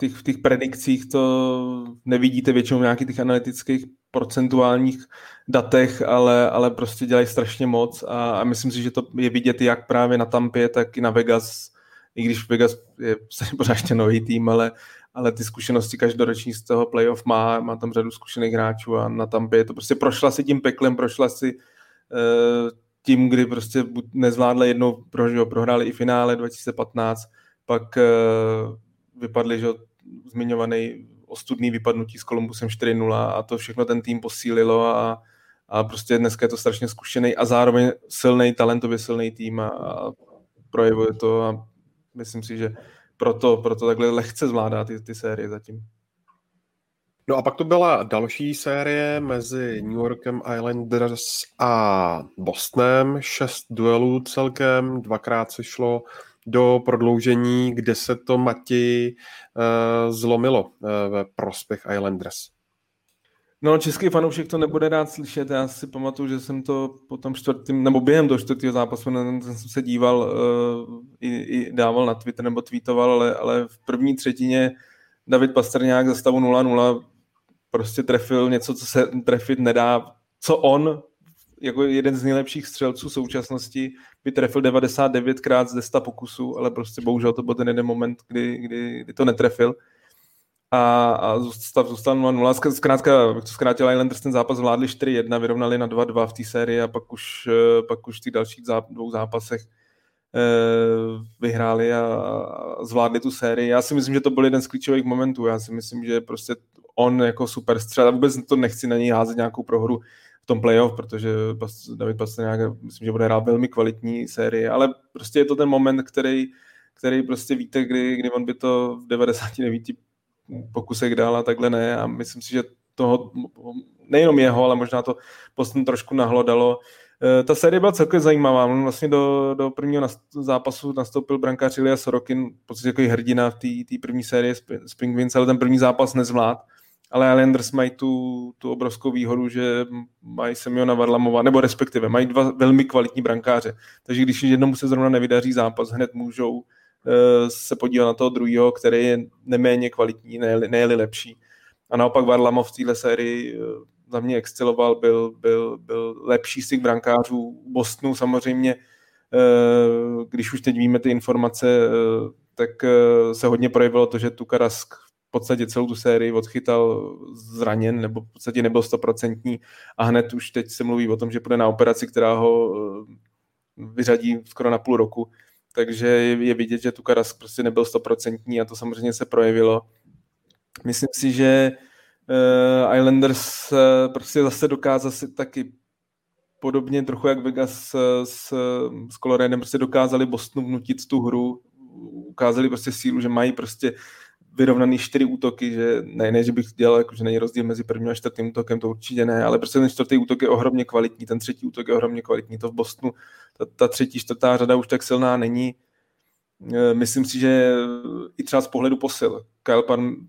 těch, v těch predikcích to nevidíte většinou v nějakých těch analytických procentuálních datech, ale, ale prostě dělají strašně moc a, a myslím si, že to je vidět jak právě na Tampě, tak i na Vegas, i když Vegas je pořád ještě nový tým, ale, ale ty zkušenosti každoroční z toho playoff má, má tam řadu zkušených hráčů a na Tampě to prostě prošla si tím peklem, prošla si uh, tím, kdy prostě nezvládli jednou, pro, prohráli i finále 2015, pak uh, vypadli, že zmiňovaný ostudný vypadnutí s Kolumbusem 4-0 a to všechno ten tým posílilo a, a prostě dneska je to strašně zkušený a zároveň silný, talentově silný tým a, a projevuje to a myslím si, že proto, proto takhle lehce zvládá ty, ty série zatím. No a pak to byla další série mezi New Yorkem Islanders a Bostonem. Šest duelů celkem, dvakrát se šlo do prodloužení, kde se to Mati uh, zlomilo uh, ve prospěch Islanders. No, český fanoušek to nebude rád slyšet. Já si pamatuju, že jsem to po tom čtvrtým, nebo během do čtvrtého zápasu na jsem se díval, uh, i, i, dával na Twitter nebo tweetoval, ale, ale v první třetině David Pastrňák za stavu 0-0 prostě trefil něco, co se trefit nedá, co on jako jeden z nejlepších střelců současnosti by trefil 99krát z 100 pokusů, ale prostě bohužel to byl ten jeden moment, kdy, kdy, kdy to netrefil. a, a zůstal 0-0. Zkrátka, jak to Islanders, ten zápas vládli 4-1, vyrovnali na 2-2 v té sérii a pak už, eh, pak už v těch dalších záp- dvou zápasech eh, vyhráli a, a zvládli tu sérii. Já si myslím, že to byl jeden z klíčových momentů. Já si myslím, že prostě on jako super střel, a vůbec to nechci na něj házet nějakou prohru tom playoff, protože David Pastrňák myslím, že bude hrát velmi kvalitní sérii, ale prostě je to ten moment, který, který prostě víte, kdy, kdy on by to v 99 pokusech dál a takhle ne a myslím si, že toho, nejenom jeho, ale možná to Boston trošku nahlodalo. E, ta série byla celkem zajímavá. On vlastně do, do prvního zápasu nastoupil brankář Ilya Sorokin, v podstatě jako hrdina v té první sérii Spring Wins, ale ten první zápas nezvlád. Ale Islanders mají tu, tu obrovskou výhodu, že mají Semiona Varlamova, nebo respektive mají dva velmi kvalitní brankáře. Takže když jednomu se zrovna nevydaří zápas, hned můžou Eh, se podíval na toho druhého, který je neméně kvalitní, ne, lepší. A naopak Varlamov v téhle sérii eh, za mě exceloval, byl, byl, byl lepší z těch brankářů Bostonu samozřejmě. Eh, když už teď víme ty informace, tak se hodně projevilo to, že Tukarask v podstatě celou tu sérii odchytal zraněn, nebo v podstatě nebyl stoprocentní. A hned už teď se mluví o tom, že půjde na operaci, která ho vyřadí skoro na půl roku. Takže je vidět, že tu Karas prostě nebyl stoprocentní a to samozřejmě se projevilo. Myslím si, že uh, Islanders uh, prostě zase dokázal si taky podobně trochu jak Vegas s, s Coloradem prostě dokázali Bostonu vnutit tu hru, ukázali prostě sílu, že mají prostě vyrovnaný čtyři útoky, že ne, ne že bych dělal, jako, že není rozdíl mezi prvním a čtvrtým útokem, to určitě ne, ale prostě ten čtvrtý útok je ohromně kvalitní, ten třetí útok je ohromně kvalitní, to v Bostonu, ta, ta třetí, čtvrtá řada už tak silná není. E, myslím si, že i třeba z pohledu posil. Kyle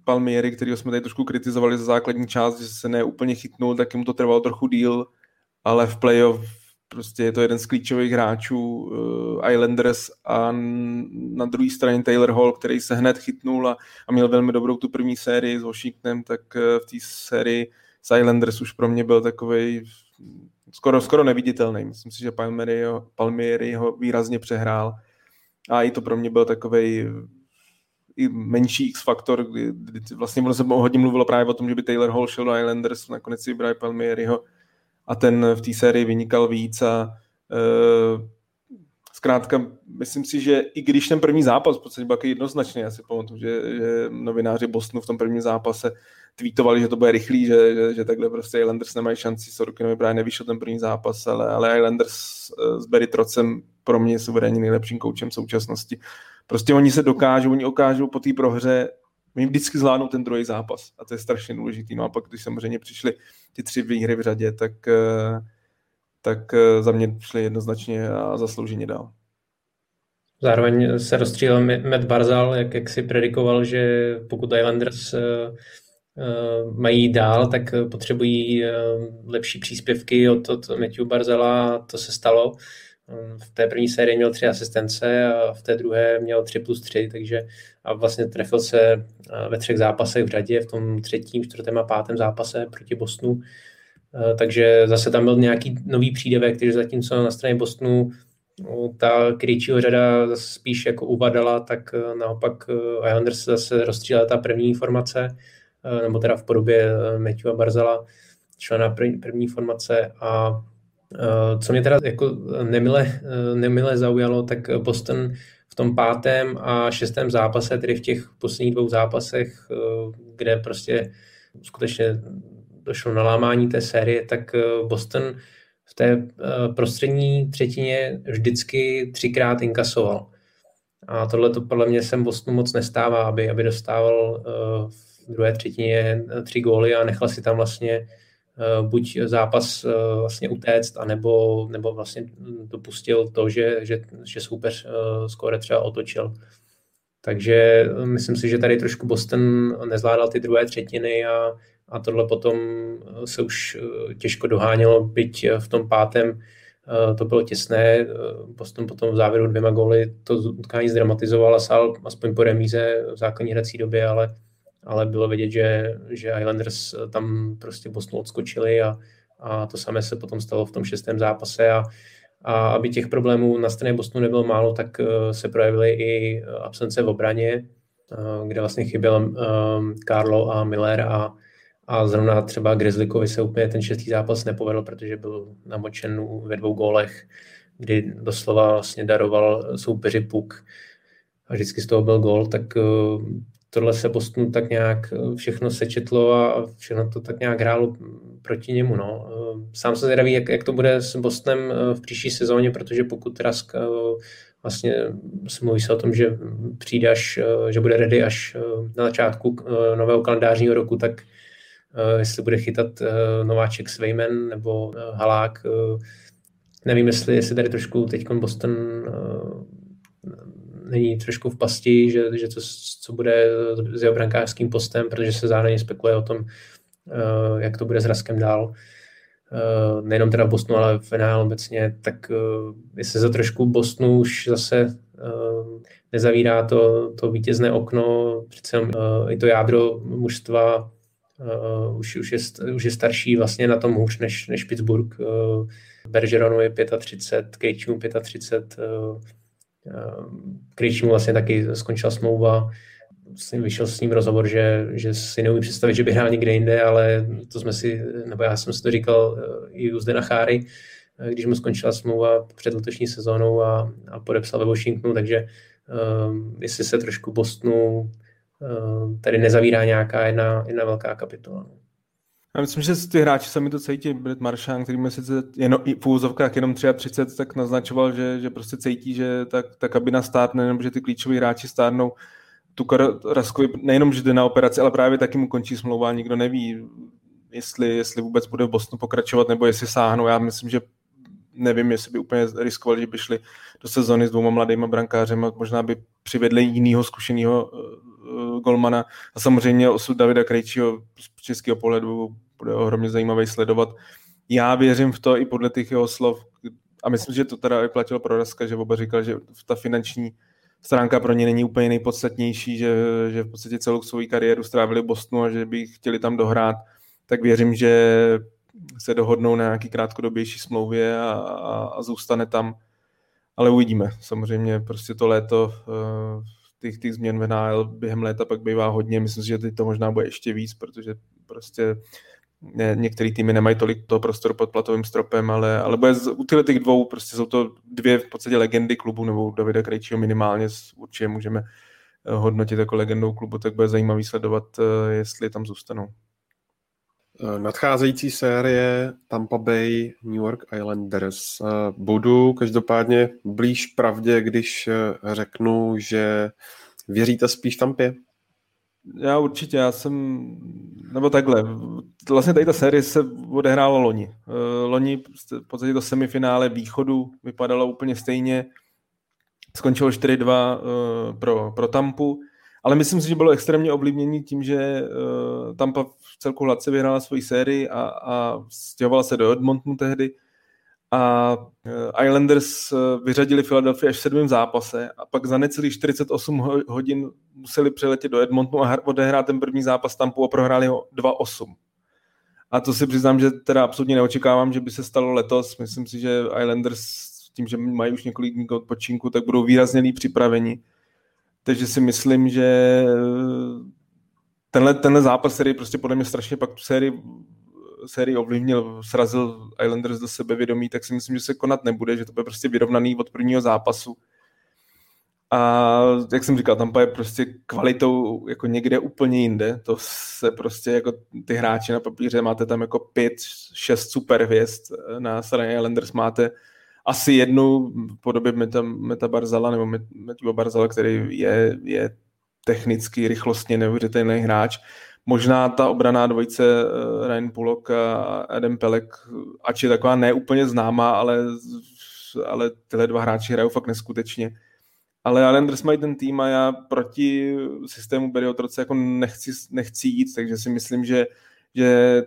Palmieri, kterého jsme tady trošku kritizovali za základní část, že se neúplně chytnul, tak mu to trvalo trochu díl, ale v playoff prostě je to jeden z klíčových hráčů uh, Islanders a na druhé straně Taylor Hall, který se hned chytnul a, a měl velmi dobrou tu první sérii s Washingtonem, tak uh, v té sérii s Islanders už pro mě byl takový skoro, skoro neviditelný. Myslím si, že Palmieri ho, Palmieri ho výrazně přehrál a i to pro mě byl takový i menší X-faktor, kdy, kdy vlastně ono se hodně mluvilo právě o tom, že by Taylor Hall šel do Islanders, nakonec si vybrali Palmieriho a ten v té sérii vynikal víc a uh, zkrátka myslím si, že i když ten první zápas v podstatě byl jednoznačný, já si pamatuju, že, že novináři Bostonu v tom prvním zápase tweetovali, že to bude rychlý, že, že, že takhle prostě Islanders nemají šanci, Sorokinovi právě nevyšel ten první zápas, ale, ale Islanders s Barry Trocem pro mě suverénně nejlepším koučem současnosti. Prostě oni se dokážou, oni okážou po té prohře Oni vždycky zvládnou ten druhý zápas a to je strašně důležitý. No a pak, když samozřejmě přišly ty tři výhry v řadě, tak, eh, tak eh, za mě šli jednoznačně a zaslouženě dál. Zároveň se rozstřílel Matt Barzal, jak, jak si predikoval, že pokud Islanders uh, mají dál, tak potřebují lepší příspěvky od, od Matthew Barzala, to se stalo. V té první sérii měl tři asistence a v té druhé měl tři plus tři, takže a vlastně trefil se ve třech zápasech v řadě, v tom třetím, čtvrtém a pátém zápase proti Bostonu. Eh, takže zase tam byl nějaký nový přídavek, takže zatímco na straně Bostonu no, ta Krejčího řada spíš jako uvadala, tak eh, naopak Islanders zase rozstřílela ta první formace, nebo teda v podobě Matthewa Barzala, člena první formace a co mě teda jako nemile, nemile zaujalo, tak Boston v tom pátém a šestém zápase, tedy v těch posledních dvou zápasech, eh, kde prostě skutečně došlo na lámání té série, tak eh, Boston v té eh, prostřední třetině vždycky třikrát inkasoval. A tohle to podle mě sem Bostonu moc nestává, aby, aby dostával v druhé třetině tři góly a nechal si tam vlastně Eh, buď zápas eh, vlastně utéct, anebo, nebo vlastně dopustil to, že, že, že soupeř eh, skóre třeba otočil. Takže myslím si, že tady trošku Boston nezvládal ty druhé třetiny a, a tohle potom se už těžko dohánělo, byť v tom pátém to bylo těsné. Boston potom v závěru dvěma góly to utkání zdramatizoval a sál aspoň po remíze v základní hrací době, ale ale bylo vidět, že, že Islanders tam prostě Bostonu odskočili a, a to samé se potom stalo v tom šestém zápase a, a aby těch problémů na straně Bostonu nebylo málo, tak eh, se projevily i absence v obraně. kde vlastně chyběl Carlo a Miller a, a zrovna třeba Grizzlikovi se úplně ten šestý zápas nepovedl, protože byl namočen ve dvou gólech, kdy doslova vlastně daroval soupeři puk a vždycky z toho byl gól, tak tohle se Bostonu tak nějak všechno sečetlo a všechno to tak nějak hrálo proti němu. No. Sám se zvědavý, jak, jak to bude s Bostonem v příští sezóně, protože pokud Rask vlastně se mluví se o tom, že přijde až, že bude ready až na začátku nového kalendářního roku, tak jestli bude chytat nováček Svejmen nebo Halák, nevím, jestli, jestli tady trošku teď Boston není trošku v pasti, že, že to, co bude s jeho brankářským postem, protože se zároveň spekuluje o tom, jak to bude s Raskem dál. Uh, nejenom teda v Bostonu, ale v NHL obecně, tak uh, jestli se trošku Bostonu už zase nezavírá to, to vítězné okno, přece i to jádro mužstva uh, už, už, je, už je starší vlastně na tom hůř než, než Pittsburgh. Uh, Bergeronu je 35, Krejčímu 35, uh, Krejčímu vlastně taky skončila smlouva, jsem vyšel s ním rozhovor, že, že si neumí představit, že by hrál někde jinde, ale to jsme si, nebo já jsem si to říkal eh, i u Zdena Cháry, eh, když mu skončila smlouva před letošní sezónou a, a podepsal ve Washingtonu, takže um, jestli se trošku Bostonu um, tady nezavírá nějaká jedna, jedna velká kapitola. Já myslím, že ty hráči sami to cítí. Brett Maršán, který mě sice jenom, v úvozovkách jenom 33, tak naznačoval, že, že prostě cítí, že ta, ta kabina stárne, nebo že ty klíčoví hráči stárnou tu Raskovi nejenom, že jde na operaci, ale právě taky mu končí smlouva, nikdo neví, jestli, jestli vůbec bude v Bosnu pokračovat, nebo jestli sáhnou. Já myslím, že nevím, jestli by úplně riskovali, že by šli do sezony s dvouma mladýma brankářemi, možná by přivedli jinýho zkušeného uh, golmana. A samozřejmě osud Davida Krejčího českého pohledu bude ohromně zajímavý sledovat. Já věřím v to i podle těch jeho slov, a myslím, že to teda i platilo pro Raska, že oba říkal, že ta finanční stránka pro ně není úplně nejpodstatnější, že, že v podstatě celou svou kariéru strávili v Bostonu a že by chtěli tam dohrát, tak věřím, že se dohodnou na nějaký krátkodobější smlouvě a, a, a zůstane tam. Ale uvidíme. Samozřejmě prostě to léto uh, těch, těch změn v NHL během léta pak bývá hodně. Myslím si, že teď to možná bude ještě víc, protože prostě ne, některé týmy nemají tolik toho prostoru pod platovým stropem, ale, ale bude z, u těch dvou, prostě jsou to dvě v podstatě legendy klubu, nebo Davida Krejčího minimálně určitě můžeme eh, hodnotit jako legendou klubu, tak bude zajímavý sledovat, eh, jestli tam zůstanou. Eh, nadcházející série Tampa Bay, New York Islanders. Budu každopádně blíž pravdě, když řeknu, že věříte spíš Tampě? Já určitě, já jsem, nebo takhle, vlastně tady ta série se odehrála loni. Eh, loni v podstatě to semifinále východu vypadalo úplně stejně, skončilo 4-2 eh, pro, pro Tampu, ale myslím si, že bylo extrémně ovlivnění tím, že eh, Tampa v celku hladce vyhrála svoji sérii a, a stěhovala se do Edmontonu tehdy, a eh, Islanders eh, vyřadili Philadelphia až v sedmém zápase a pak za necelých 48 hodin museli přiletět do Edmontonu a odehrát ten první zápas tam a prohráli ho 2-8. A to si přiznám, že teda absolutně neočekávám, že by se stalo letos. Myslím si, že Islanders tím, že mají už několik dní odpočinku, tak budou výrazně líp připraveni. Takže si myslím, že eh, tenhle, tenhle zápas, který prostě podle mě strašně pak tu sérii sérii ovlivnil, srazil Islanders do sebevědomí, tak si myslím, že se konat nebude, že to bude prostě vyrovnaný od prvního zápasu. A jak jsem říkal, tam je prostě kvalitou jako někde úplně jinde. To se prostě jako ty hráči na papíře máte tam jako pět, šest super hvězd. Na straně Islanders máte asi jednu podobě Meta, Meta Barzala nebo Meta Barzala, který je, je technicky, rychlostně neuvěřitelný hráč možná ta obraná dvojice uh, Ryan Pullock a Adam Pelek, ač je taková neúplně známá, ale, ale tyhle dva hráči hrajou fakt neskutečně. Ale Islanders mají ten tým a já proti systému Barry Otroce jako nechci, nechci jít, takže si myslím, že, že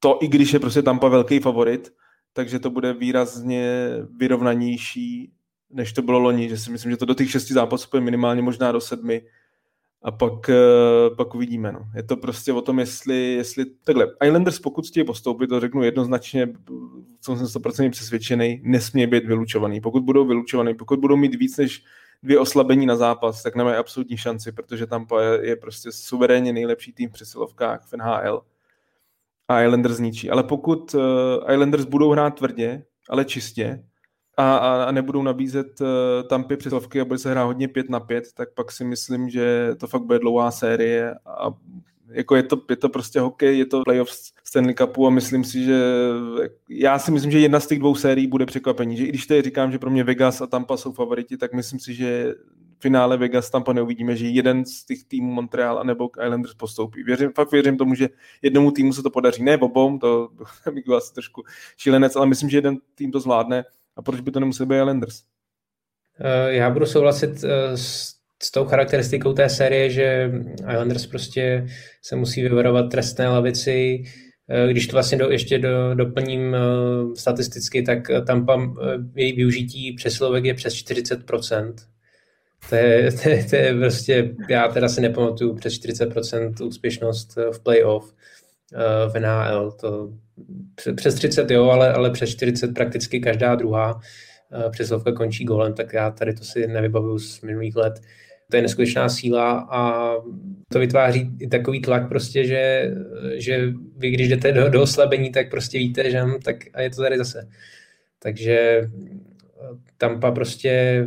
to, i když je prostě Tampa velký favorit, takže to bude výrazně vyrovnanější, než to bylo loni, že si myslím, že to do těch šesti zápasů je minimálně možná do sedmi, a pak, eh, pak uvidíme. No. Je to prostě o tom, jestli, jestli takhle, Islanders pokud chtějí postoupit, to řeknu jednoznačně, jsem 100% přesvědčený, nesmí být vylučovaný. Pokud budou vylučovaný, pokud budou mít víc než dvě oslabení na zápas, tak nemají absolutní šanci, protože Tampa je, prostě suverénně nejlepší tým v přesilovkách v NHL a Islanders zničí. Ale pokud uh, Islanders budou hrát tvrdě, ale čistě, a, a, a nebudou nabízet uh, Tampy přesilovky a bude se hrát hodně 5 na 5, tak pak si myslím, že to fakt bude dlouhá série a jako je to, je to prostě hokej, je to playoff Stanley Cupu a myslím si, že já si myslím, že jedna z těch dvou sérií bude překvapení. Že i když tady říkám, že pro mě Vegas a Tampa jsou favoriti, tak myslím si, že v finále Vegas Tampa neuvidíme, že jeden z těch týmů Montreal nebo Islanders postoupí. Věřím, fakt věřím tomu, že jednomu týmu se to podaří. Ne obou, to bych asi trošku šílenec, ale myslím, že jeden tým to zvládne a proč by to nemusel být Islanders? Eh, já budu souhlasit eh, s s tou charakteristikou té série, že Islanders prostě se musí vyvarovat trestné lavici. Eh, když to vlastně do, ještě do, doplním statisticky, tak tam její využití přesilovek je přes 40%. To je, to, je, to je prostě, já teda si nepamatuju přes 40% úspěšnost v playoff v NHL. To, přes 30 jo, ale, ale přes 40 prakticky každá druhá přesilovka končí golem, tak já tady to si nevybavuju z minulých let. To je neskutečná síla a to vytváří i takový tlak prostě, že, že vy když jdete do, do oslabení, tak prostě víte, že tak a je to tady zase. Takže Tampa prostě,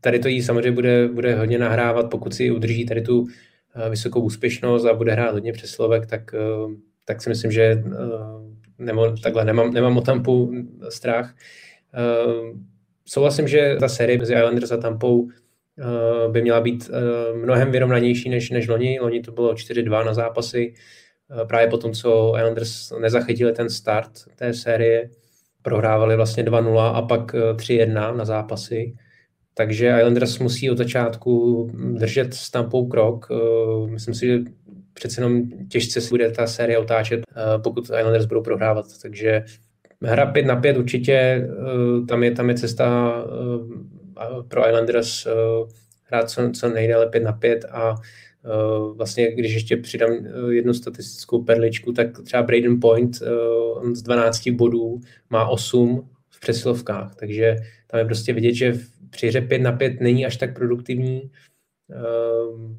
tady to jí samozřejmě bude, bude hodně nahrávat, pokud si udrží tady tu eh, vysokou úspěšnost a bude hrát hodně přeslovek, tak, eh, tak si myslím, že eh, nebo takhle nemám, nemám o Tampu strach. Souhlasím, že ta série mezi Islanders a Tampou Eh, by měla být eh, mnohem vyrovnanější než, než loni. Loni to bylo 4-2 na zápasy, eh, právě po tom, co Islanders nezachytili ten start té série, prohrávali vlastně 2-0 a pak 3-1 na zápasy. Takže Islanders musí od začátku držet s Tampou krok. Myslím si, že přece jenom těžce se bude ta série otáčet, pokud Islanders budou prohrávat. Takže hra 5 na 5 určitě, tam je, tam je cesta pro Islanders hrát co, co nejdéle 5 na 5 a vlastně, když ještě přidám jednu statistickou perličku, tak třeba Braden Point z 12 bodů má 8 v přesilovkách, takže tam je prostě vidět, že při hře 5 na 5 není až tak produktivní,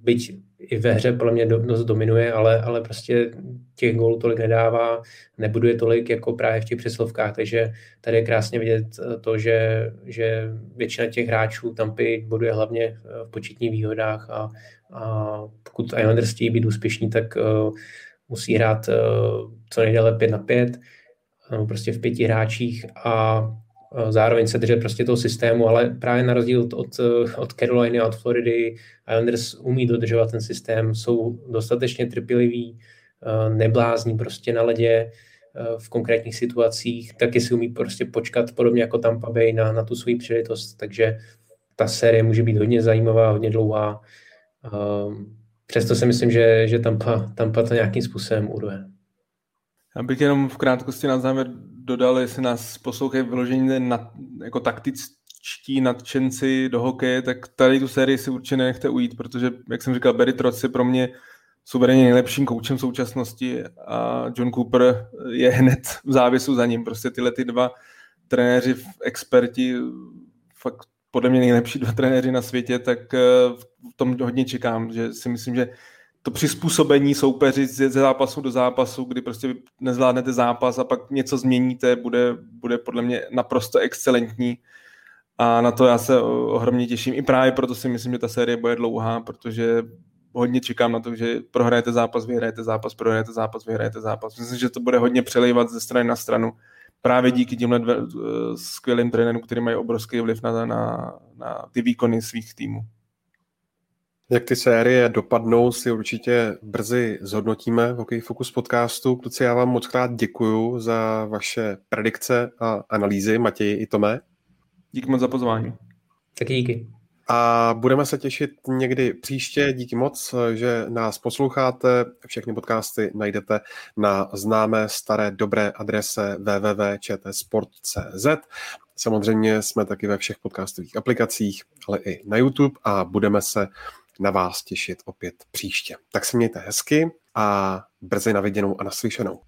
byť i ve hře podle mě dost dominuje, ale, ale prostě těch gólů tolik nedává, nebuduje tolik jako právě v těch přeslovkách, takže tady je krásně vidět eh, to, že, že většina těch hráčů Tampy boduje hlavně eh, v početních výhodách a, a pokud Islanders chtějí být úspěšní, tak uh, musí hrát uh, co nejdéle 5 na 5, nebo prostě v pěti hráčích a zároveň se držet prostě toho systému, ale právě na rozdíl od, od, od Caroliny a od Floridy Islanders umí dodržovat ten systém, jsou dostatečně trpěliví, eh, neblázní prostě na ledě eh, v konkrétních situacích, taky si umí prostě počkat podobně jako Tampa Bay na, na tu svoji příležitost, takže ta série může být hodně zajímavá, hodně dlouhá. Ehm, přesto si myslím, že, že Tampa, Tampa to nějakým způsobem urve. Já bych jenom v krátkosti na závěr dodal, jestli nás poslouchají vyloženě na, jako taktičtí nadšenci do hokeje, tak tady tu sérii si určitě nenechte ujít, protože, jak jsem říkal, Barry Trotz je pro mě suverénně nejlepším koučem současnosti a John Cooper je hned v závěsu za ním. Prostě tyhle ty dva trenéři, experti, fakt podle mě nejlepší dva trenéři na světě, tak eh, v tom hodně čekám, že si myslím, že to přizpůsobení soupeři ze zápasu do zápasu, kdy prostě nezvládnete zápas a pak něco změníte, bude, bude podle mě naprosto excelentní. A na to já se ohromně těším. I právě proto si myslím, že ta série bude dlouhá, protože hodně čekám na to, že prohrajete zápas, vyhrajete zápas, prohrajete zápas, vyhrajete zápas. Myslím, že to bude hodně přelejvat ze strany na stranu. Právě díky těmhle dve, uh, skvělým trenérům, který mají obrovský vliv na, na, na ty výkony svých týmů. Jak ty série dopadnou, si určitě brzy zhodnotíme v Hokej Focus podcastu. Kluci, já vám moc krát děkuju za vaše predikce a analýzy, Matěji i Tome. Díky moc za pozvání. Taky díky. A budeme se těšit někdy příště. Díky moc, že nás posloucháte. Všechny podcasty najdete na známé staré dobré adrese www.čtsport.cz. Samozřejmě jsme taky ve všech podcastových aplikacích, ale i na YouTube a budeme se na vás těšit opět příště. Tak se mějte hezky a brzy na viděnou a naslyšenou.